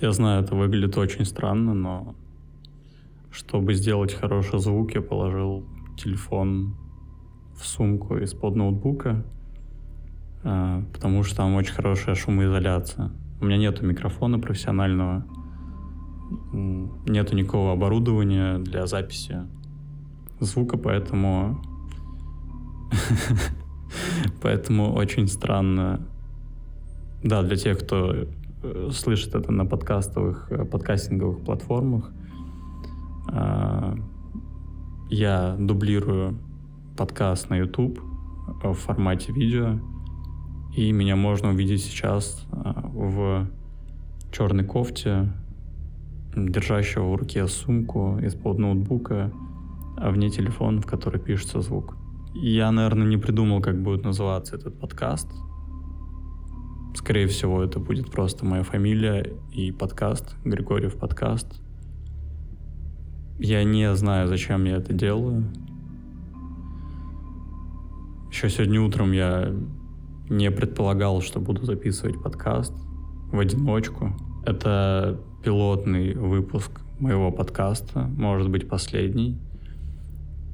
Я знаю, это выглядит очень странно, но чтобы сделать хороший звук, я положил телефон в сумку из-под ноутбука, а, потому что там очень хорошая шумоизоляция. У меня нету микрофона профессионального, нету никакого оборудования для записи звука, поэтому поэтому очень странно. Да, для тех, кто э, слышит это на подкастовых, э, подкастинговых платформах, а, я дублирую подкаст на YouTube в формате видео, и меня можно увидеть сейчас в черной кофте, держащего в руке сумку из-под ноутбука, а в ней телефон, в который пишется звук. Я, наверное, не придумал, как будет называться этот подкаст. Скорее всего, это будет просто моя фамилия и подкаст, Григорьев подкаст. Я не знаю, зачем я это делаю. Еще сегодня утром я не предполагал, что буду записывать подкаст в одиночку. Это пилотный выпуск моего подкаста, может быть последний.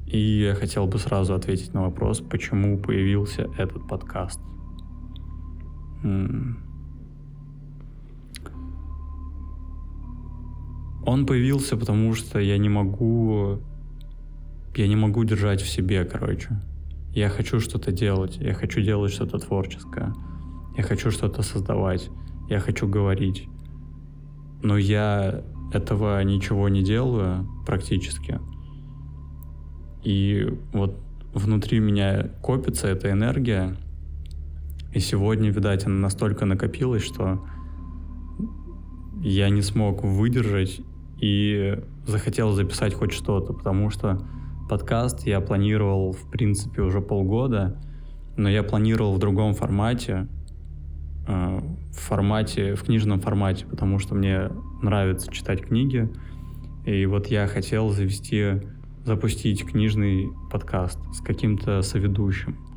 И я хотел бы сразу ответить на вопрос, почему появился этот подкаст. Он появился, потому что я не могу... Я не могу держать в себе, короче. Я хочу что-то делать, я хочу делать что-то творческое, я хочу что-то создавать, я хочу говорить. Но я этого ничего не делаю практически. И вот внутри меня копится эта энергия, и сегодня, видать, она настолько накопилась, что я не смог выдержать и захотел записать хоть что-то, потому что подкаст я планировал, в принципе, уже полгода, но я планировал в другом формате, э, в формате, в книжном формате, потому что мне нравится читать книги, и вот я хотел завести запустить книжный подкаст с каким-то соведущим.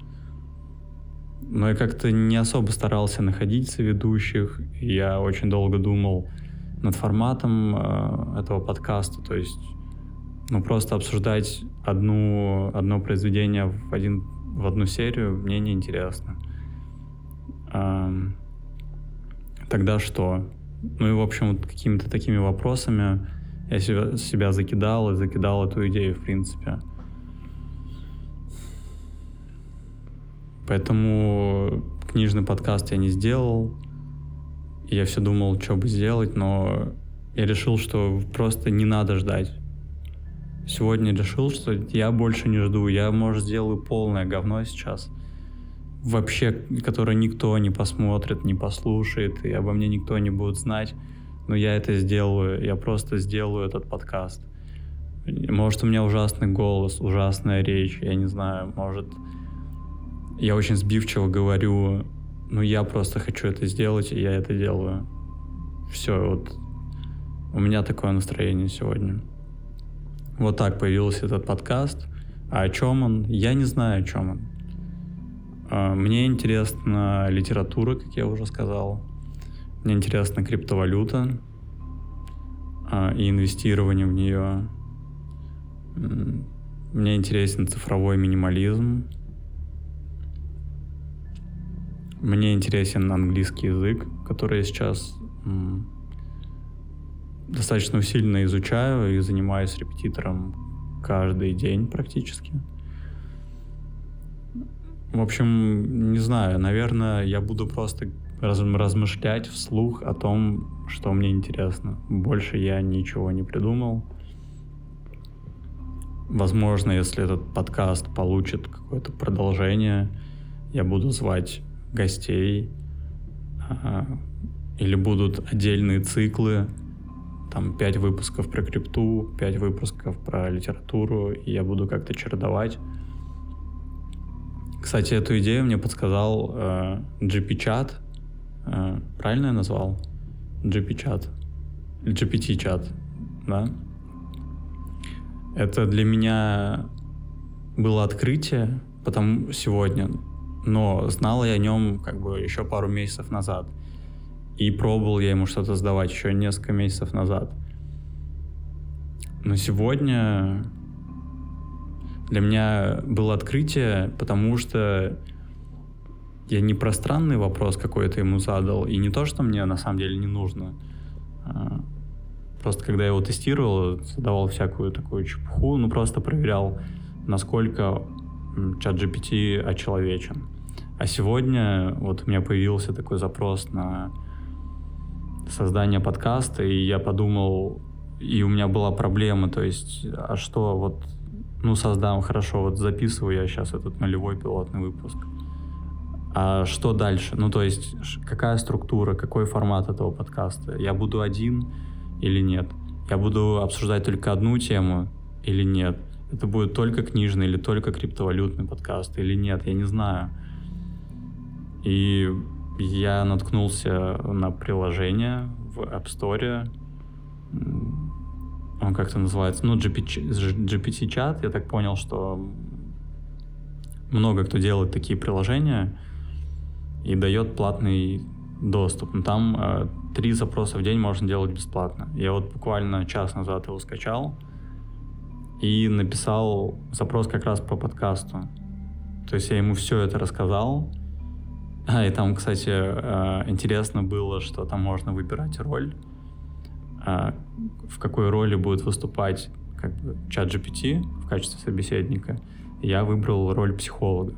Но я как-то не особо старался находить соведущих. Я очень долго думал над форматом э, этого подкаста. То есть, ну, просто обсуждать одну, одно произведение в, один, в одну серию мне неинтересно. Э, тогда что? Ну и, в общем, вот какими-то такими вопросами я себя, себя закидал и закидал эту идею, в принципе. Поэтому книжный подкаст я не сделал. Я все думал, что бы сделать, но я решил, что просто не надо ждать. Сегодня решил, что я больше не жду. Я, может, сделаю полное говно сейчас. Вообще, которое никто не посмотрит, не послушает, и обо мне никто не будет знать но я это сделаю, я просто сделаю этот подкаст. Может, у меня ужасный голос, ужасная речь, я не знаю, может, я очень сбивчиво говорю, но я просто хочу это сделать, и я это делаю. Все, вот у меня такое настроение сегодня. Вот так появился этот подкаст. А о чем он? Я не знаю, о чем он. А, мне интересна литература, как я уже сказал. Мне интересна криптовалюта а, и инвестирование в нее. Мне интересен цифровой минимализм. Мне интересен английский язык, который я сейчас достаточно усиленно изучаю и занимаюсь репетитором каждый день практически. В общем, не знаю, наверное, я буду просто раз, размышлять вслух о том, что мне интересно. Больше я ничего не придумал. Возможно, если этот подкаст получит какое-то продолжение, я буду звать гостей, а, или будут отдельные циклы, там пять выпусков про крипту, пять выпусков про литературу, и я буду как-то чередовать. Кстати, эту идею мне подсказал э, GP-чат, Э, правильно я назвал? GP-чат. GPT-чат, да? Это для меня было открытие потому сегодня, но знал я о нем как бы еще пару месяцев назад. И пробовал я ему что-то сдавать еще несколько месяцев назад. Но сегодня для меня было открытие, потому что я не пространный вопрос какой-то ему задал, и не то, что мне на самом деле не нужно. А, просто когда я его тестировал, задавал всякую такую чепуху, ну просто проверял, насколько чат GPT очеловечен. А сегодня вот у меня появился такой запрос на создание подкаста, и я подумал, и у меня была проблема, то есть, а что вот, ну, создам, хорошо, вот записываю я сейчас этот нулевой пилотный выпуск. А что дальше? Ну, то есть, какая структура, какой формат этого подкаста? Я буду один или нет? Я буду обсуждать только одну тему или нет? Это будет только книжный или только криптовалютный подкаст или нет? Я не знаю. И я наткнулся на приложение в App Store. Он как-то называется, ну, GPT-чат. Я так понял, что много кто делает такие приложения и дает платный доступ. Но там э, три запроса в день можно делать бесплатно. Я вот буквально час назад его скачал и написал запрос как раз по подкасту. То есть я ему все это рассказал. А, и там, кстати, э, интересно было, что там можно выбирать роль, э, в какой роли будет выступать как бы чат GPT в качестве собеседника. Я выбрал роль психолога.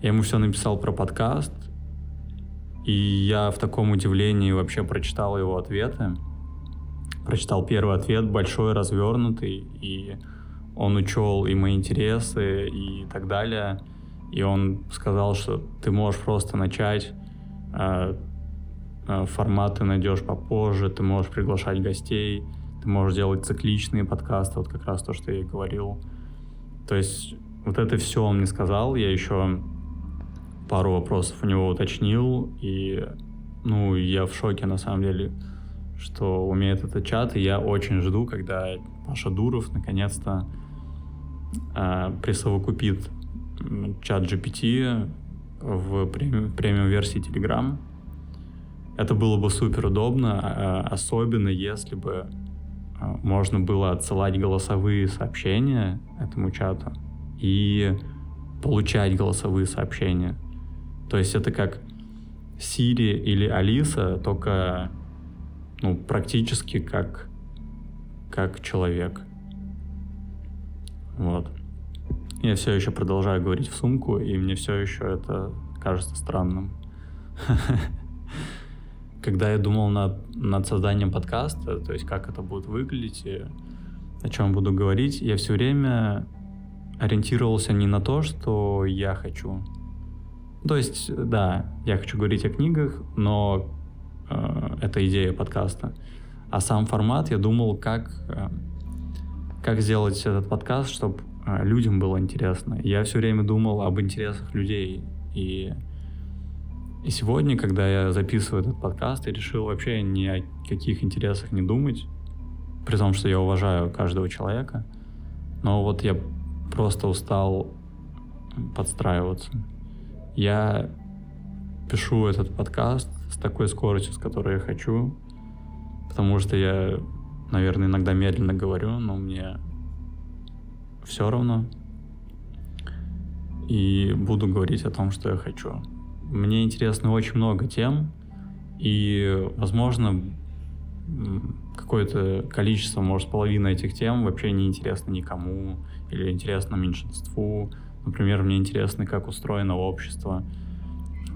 Я ему все написал про подкаст, и я в таком удивлении вообще прочитал его ответы. Прочитал первый ответ, большой, развернутый, и он учел и мои интересы, и так далее. И он сказал, что ты можешь просто начать, э, э, форматы найдешь попозже, ты можешь приглашать гостей, ты можешь делать цикличные подкасты, вот как раз то, что я и говорил. То есть вот это все он мне сказал, я еще пару вопросов у него уточнил, и, ну, я в шоке, на самом деле, что умеет этот чат, и я очень жду, когда Паша Дуров наконец-то э, присовокупит чат GPT в премиум-версии Telegram. Это было бы супер удобно, а, особенно если бы а, можно было отсылать голосовые сообщения этому чату и получать голосовые сообщения. То есть это как Siri или Алиса, только ну, практически как, как человек. Вот. Я все еще продолжаю говорить в сумку, и мне все еще это кажется странным. Когда я думал над, над созданием подкаста, то есть как это будет выглядеть и о чем буду говорить, я все время ориентировался не на то, что я хочу, то есть, да, я хочу говорить о книгах, но э, это идея подкаста. А сам формат я думал, как, э, как сделать этот подкаст, чтобы людям было интересно. Я все время думал об интересах людей. И, и сегодня, когда я записываю этот подкаст, я решил вообще ни о каких интересах не думать, при том, что я уважаю каждого человека. Но вот я просто устал подстраиваться. Я пишу этот подкаст с такой скоростью, с которой я хочу, потому что я, наверное, иногда медленно говорю, но мне все равно. И буду говорить о том, что я хочу. Мне интересно очень много тем, и, возможно, какое-то количество, может, половина этих тем вообще не интересно никому или интересно меньшинству, Например, мне интересно, как устроено общество,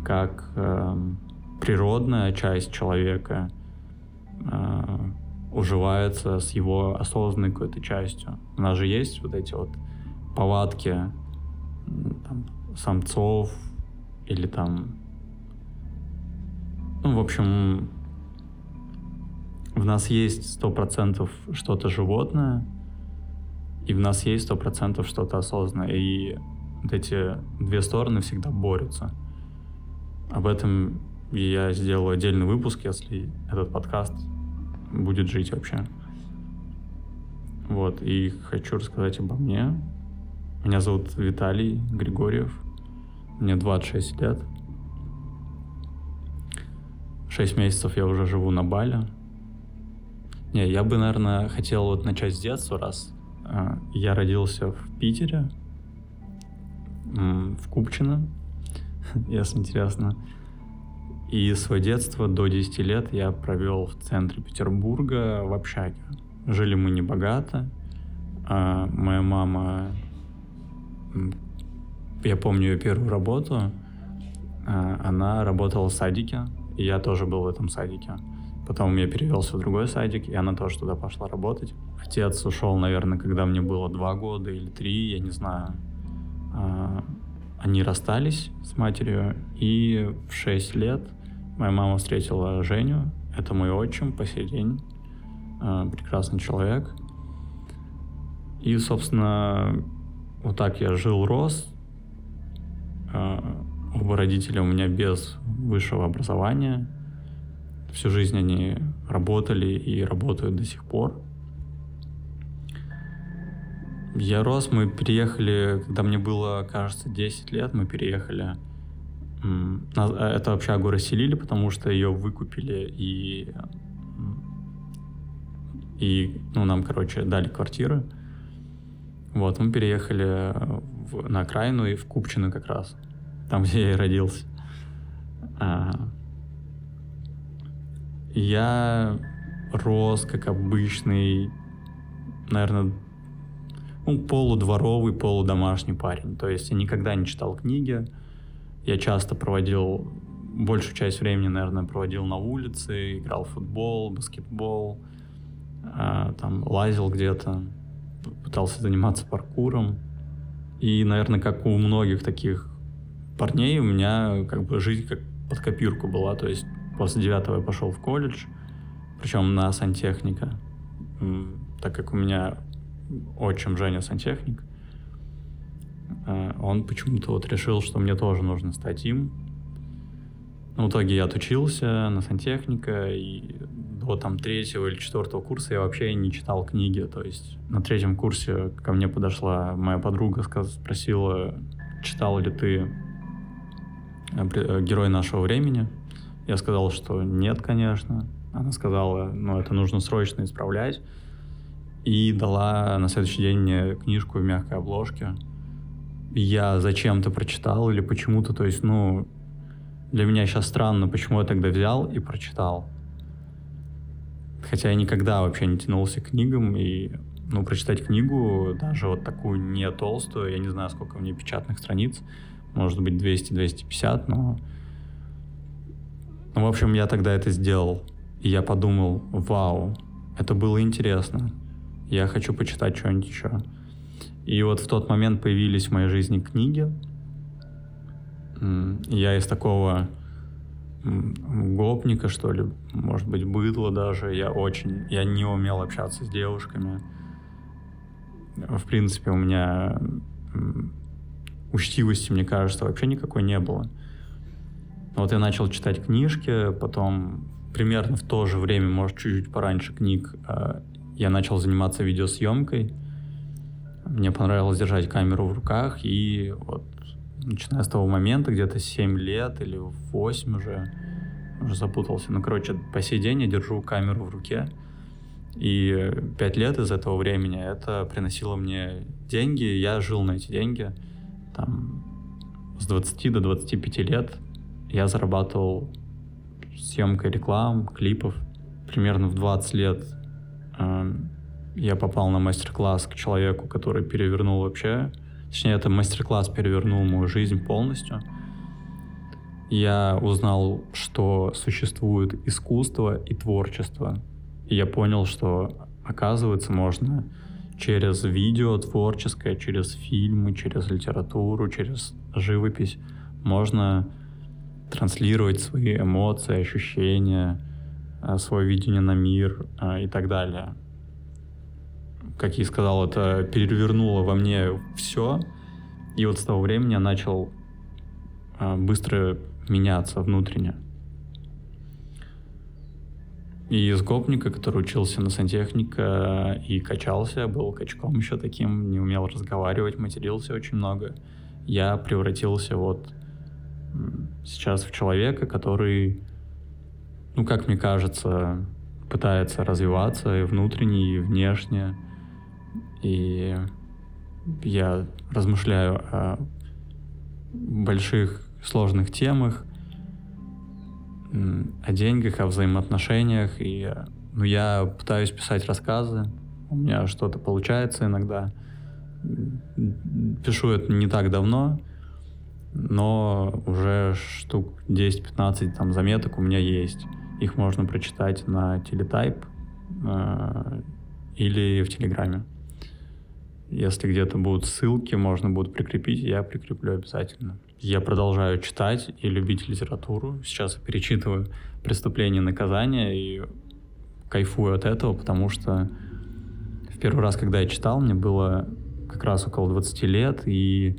как э, природная часть человека э, уживается с его осознанной какой-то частью. У нас же есть вот эти вот повадки там, самцов или там... Ну, в общем, в нас есть сто процентов что-то животное, и в нас есть сто процентов что-то осознанное. И вот эти две стороны всегда борются. Об этом я сделаю отдельный выпуск, если этот подкаст будет жить вообще. Вот, и хочу рассказать обо мне. Меня зовут Виталий Григорьев. Мне 26 лет. 6 месяцев я уже живу на Бали. Не, я бы, наверное, хотел вот начать с детства, раз э, я родился в Питере, в Купчино, если интересно. И свое детство до 10 лет я провел в центре Петербурга в общаге. Жили мы не богато. А моя мама, я помню ее первую работу, а, она работала в садике, и я тоже был в этом садике. Потом я перевелся в другой садик, и она тоже туда пошла работать. Отец ушел, наверное, когда мне было два года или три, я не знаю. А, они расстались с матерью, и в шесть лет моя мама встретила Женю. Это мой отчим по сей день. А, прекрасный человек. И, собственно, вот так я жил, рос. А, оба родителя у меня без высшего образования. Всю жизнь они работали и работают до сих пор. Я рос, мы переехали, когда мне было, кажется, 10 лет, мы переехали. Это общагу расселили, потому что ее выкупили и и, ну, нам, короче, дали квартиры. Вот, мы переехали в, на окраину и в Купчино как раз, там, где я и родился. А, я рос как обычный, наверное, ну, полудворовый, полудомашний парень. То есть я никогда не читал книги. Я часто проводил, большую часть времени, наверное, проводил на улице, играл в футбол, баскетбол, а, там лазил где-то, пытался заниматься паркуром. И, наверное, как у многих таких парней, у меня как бы жизнь как под копирку была. То есть после девятого я пошел в колледж, причем на сантехника, так как у меня отчим Женя сантехник, он почему-то вот решил, что мне тоже нужно стать им. Ну, в итоге я отучился на сантехника, и до там третьего или четвертого курса я вообще не читал книги. То есть на третьем курсе ко мне подошла моя подруга, спросила, читал ли ты э, э, «Герой нашего времени». Я сказал, что нет, конечно. Она сказала, ну, это нужно срочно исправлять и дала на следующий день мне книжку в мягкой обложке. Я зачем-то прочитал или почему-то, то есть, ну, для меня сейчас странно, почему я тогда взял и прочитал. Хотя я никогда вообще не тянулся к книгам, и, ну, прочитать книгу, даже вот такую не толстую, я не знаю, сколько в ней печатных страниц, может быть, 200-250, но... Ну, в общем, я тогда это сделал, и я подумал, вау, это было интересно я хочу почитать что-нибудь еще. И вот в тот момент появились в моей жизни книги. Я из такого гопника, что ли, может быть, быдло даже. Я очень, я не умел общаться с девушками. В принципе, у меня учтивости, мне кажется, вообще никакой не было. Вот я начал читать книжки, потом примерно в то же время, может, чуть-чуть пораньше книг, а, я начал заниматься видеосъемкой. Мне понравилось держать камеру в руках, и вот начиная с того момента, где-то 7 лет или 8 уже, уже запутался. Ну, короче, по сей день я держу камеру в руке, и 5 лет из этого времени это приносило мне деньги, я жил на эти деньги. Там с 20 до 25 лет я зарабатывал съемкой реклам, клипов. Примерно в 20 лет я попал на мастер-класс к человеку, который перевернул вообще, точнее, это мастер-класс перевернул мою жизнь полностью. Я узнал, что существует искусство и творчество. И я понял, что, оказывается, можно через видео творческое, через фильмы, через литературу, через живопись можно транслировать свои эмоции, ощущения, Э, свое видение на мир э, и так далее. Как я и сказал, это перевернуло во мне все. И вот с того времени я начал э, быстро меняться внутренне. И из гопника, который учился на сантехника и качался, был качком еще таким, не умел разговаривать, матерился очень много, я превратился вот сейчас в человека, который ну, как мне кажется, пытается развиваться и внутренне, и внешне. И я размышляю о больших сложных темах, о деньгах, о взаимоотношениях. И ну, я пытаюсь писать рассказы. У меня что-то получается иногда. Пишу это не так давно, но уже штук 10-15 там заметок у меня есть. Их можно прочитать на Телетайп э, или в Телеграме. Если где-то будут ссылки, можно будет прикрепить, я прикреплю обязательно. Я продолжаю читать и любить литературу. Сейчас я перечитываю «Преступление и наказание» и кайфую от этого, потому что в первый раз, когда я читал, мне было как раз около 20 лет, и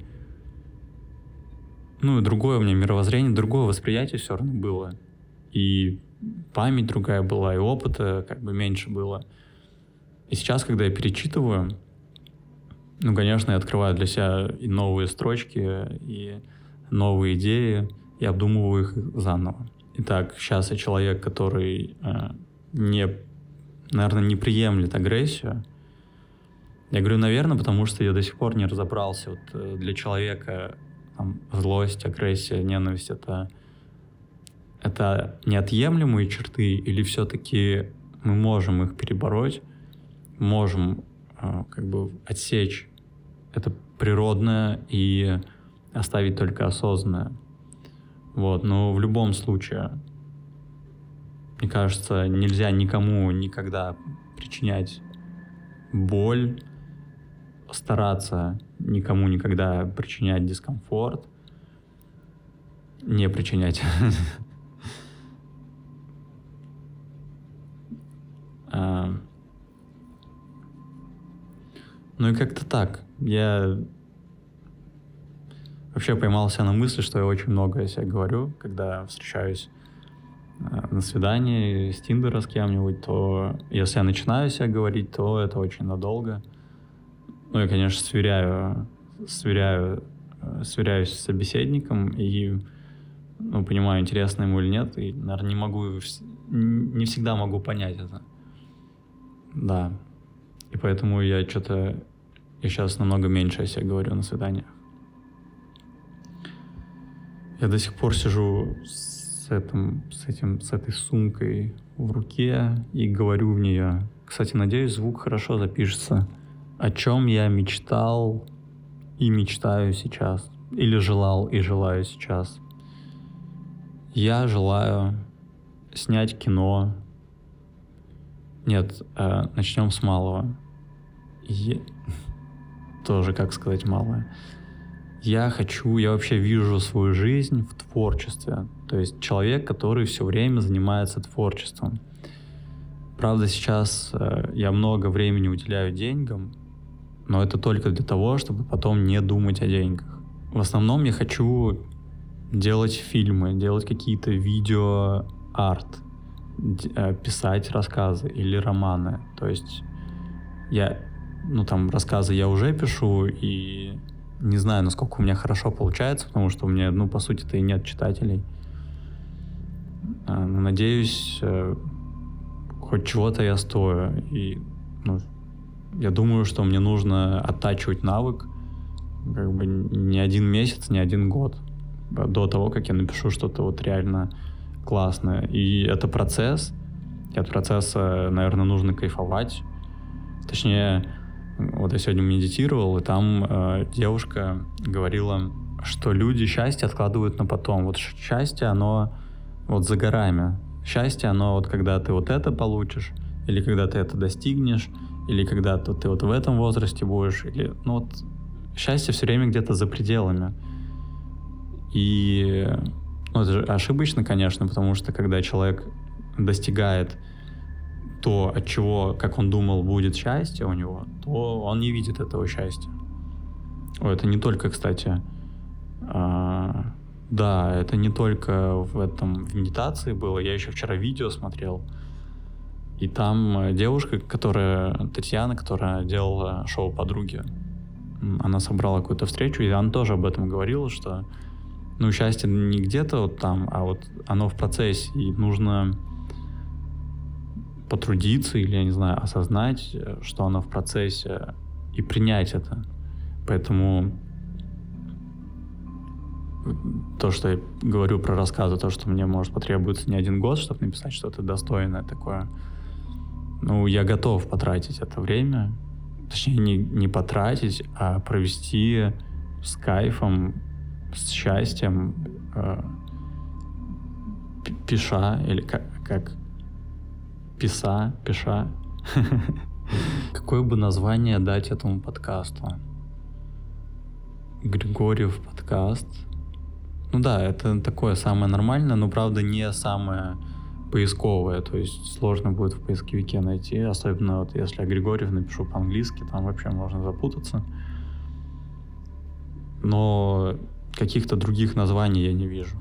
ну, и другое у меня мировоззрение, другое восприятие все равно было. И память другая была, и опыта как бы меньше было. И сейчас, когда я перечитываю, ну, конечно, я открываю для себя и новые строчки, и новые идеи, и обдумываю их заново. Итак, сейчас я человек, который э, не, наверное, не приемлет агрессию. Я говорю, наверное, потому что я до сих пор не разобрался. Вот э, для человека там, злость, агрессия, ненависть — это, это неотъемлемые черты или все-таки мы можем их перебороть, можем э, как бы отсечь это природное и оставить только осознанное. Вот, но в любом случае, мне кажется, нельзя никому никогда причинять боль, стараться никому никогда причинять дискомфорт, не причинять. А, ну и как-то так я вообще поймался на мысли, что я очень много о себе говорю, когда встречаюсь э, на свидании с Тиндера с кем-нибудь, то если я начинаю себя говорить, то это очень надолго. Ну, я, конечно, сверяю, сверяю, э, сверяюсь с собеседником и ну, понимаю, интересно ему или нет, и, наверное, не могу, не всегда могу понять это. Да. И поэтому я что-то я сейчас намного меньше о себе говорю на свиданиях. Я до сих пор сижу с, этим, с, этим, с этой сумкой в руке и говорю в нее. Кстати, надеюсь, звук хорошо запишется. О чем я мечтал и мечтаю сейчас. Или желал и желаю сейчас. Я желаю снять кино. Нет, э, начнем с малого. Я тоже, как сказать, малое. Я хочу, я вообще вижу свою жизнь в творчестве. То есть человек, который все время занимается творчеством. Правда, сейчас э, я много времени уделяю деньгам, но это только для того, чтобы потом не думать о деньгах. В основном я хочу делать фильмы, делать какие-то видео арт, э, писать рассказы или романы. То есть я ну, там, рассказы я уже пишу, и не знаю, насколько у меня хорошо получается, потому что у меня, ну, по сути-то и нет читателей. А, но надеюсь, э, хоть чего-то я стою. И, ну, я думаю, что мне нужно оттачивать навык как бы не один месяц, не один год до того, как я напишу что-то вот реально классное. И это процесс, и от процесса, наверное, нужно кайфовать. Точнее, вот я сегодня медитировал, и там э, девушка говорила, что люди счастье откладывают на потом. Вот счастье, оно вот за горами. Счастье, оно вот когда ты вот это получишь, или когда ты это достигнешь, или когда ты, ты вот в этом возрасте будешь, или, ну вот, счастье все время где-то за пределами. И ну, это же ошибочно, конечно, потому что когда человек достигает то, от чего, как он думал, будет счастье у него, то он не видит этого счастья. Это не только, кстати, а, да, это не только в этом в медитации было. Я еще вчера видео смотрел, и там девушка, которая Татьяна, которая делала шоу подруги, она собрала какую-то встречу, и она тоже об этом говорила, что ну счастье не где-то вот там, а вот оно в процессе, и нужно потрудиться или, я не знаю, осознать, что она в процессе, и принять это. Поэтому то, что я говорю про рассказы, то, что мне может потребуется не один год, чтобы написать что-то достойное такое, ну, я готов потратить это время, точнее, не, не потратить, а провести с кайфом, с счастьем, э, пиша, или как, как писа, пиша. Какое бы название дать этому подкасту? Григорьев подкаст. Ну да, это такое самое нормальное, но правда не самое поисковое, то есть сложно будет в поисковике найти, особенно вот если я Григорьев напишу по-английски, там вообще можно запутаться. Но каких-то других названий я не вижу.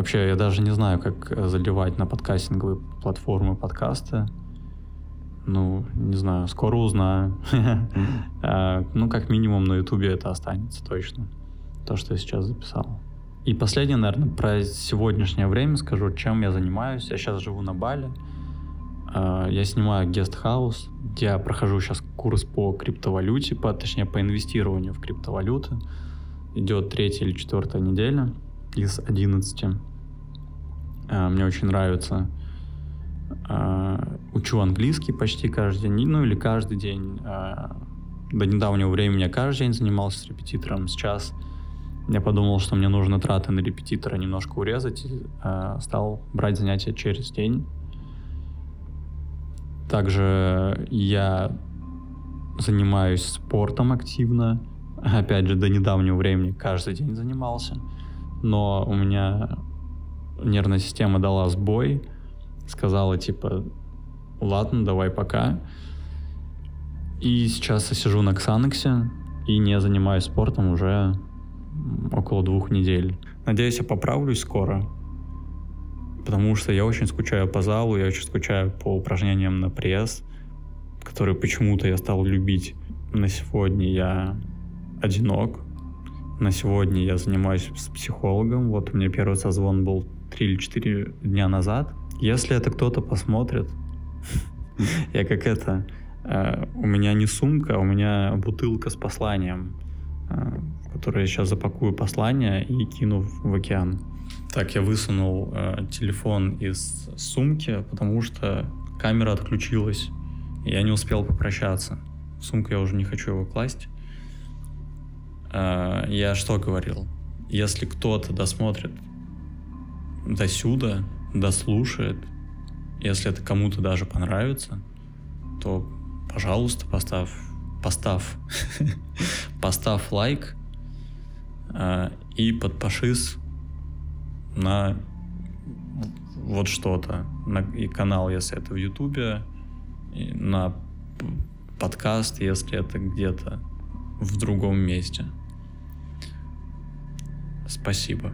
Вообще, я даже не знаю, как заливать на подкастинговые платформы подкасты. Ну, не знаю, скоро узнаю. А, ну, как минимум на Ютубе это останется точно. То, что я сейчас записал. И последнее, наверное, про сегодняшнее время скажу, чем я занимаюсь. Я сейчас живу на Бали. А, я снимаю гестхаус. Я прохожу сейчас курс по криптовалюте, по, точнее, по инвестированию в криптовалюты. Идет третья или четвертая неделя из 11. А, мне очень нравится. А, учу английский почти каждый день, ну или каждый день. До недавнего времени я каждый день занимался с репетитором. Сейчас я подумал, что мне нужно траты на репетитора немножко урезать, э, стал брать занятия через день. Также я занимаюсь спортом активно. Опять же, до недавнего времени каждый день занимался. Но у меня нервная система дала сбой. Сказала, типа, ладно, давай пока. И сейчас я сижу на Ксанексе и не занимаюсь спортом уже около двух недель. Надеюсь, я поправлюсь скоро, потому что я очень скучаю по залу, я очень скучаю по упражнениям на пресс, которые почему-то я стал любить. На сегодня я одинок, на сегодня я занимаюсь с психологом, вот у меня первый созвон был 3 или 4 дня назад. Если это кто-то посмотрит, я как это, э, у меня не сумка, у меня бутылка с посланием. Э, в которой я сейчас запакую послание и кину в океан. Так, я высунул э, телефон из сумки, потому что камера отключилась. Я не успел попрощаться. Сумку я уже не хочу его класть. Я что говорил? Если кто-то досмотрит до сюда, дослушает, если это кому-то даже понравится, то, пожалуйста, поставь поставь, поставь лайк э, и подпишись на вот что-то, на и канал, если это в Ютубе, на подкаст, если это где-то в другом месте. Спасибо.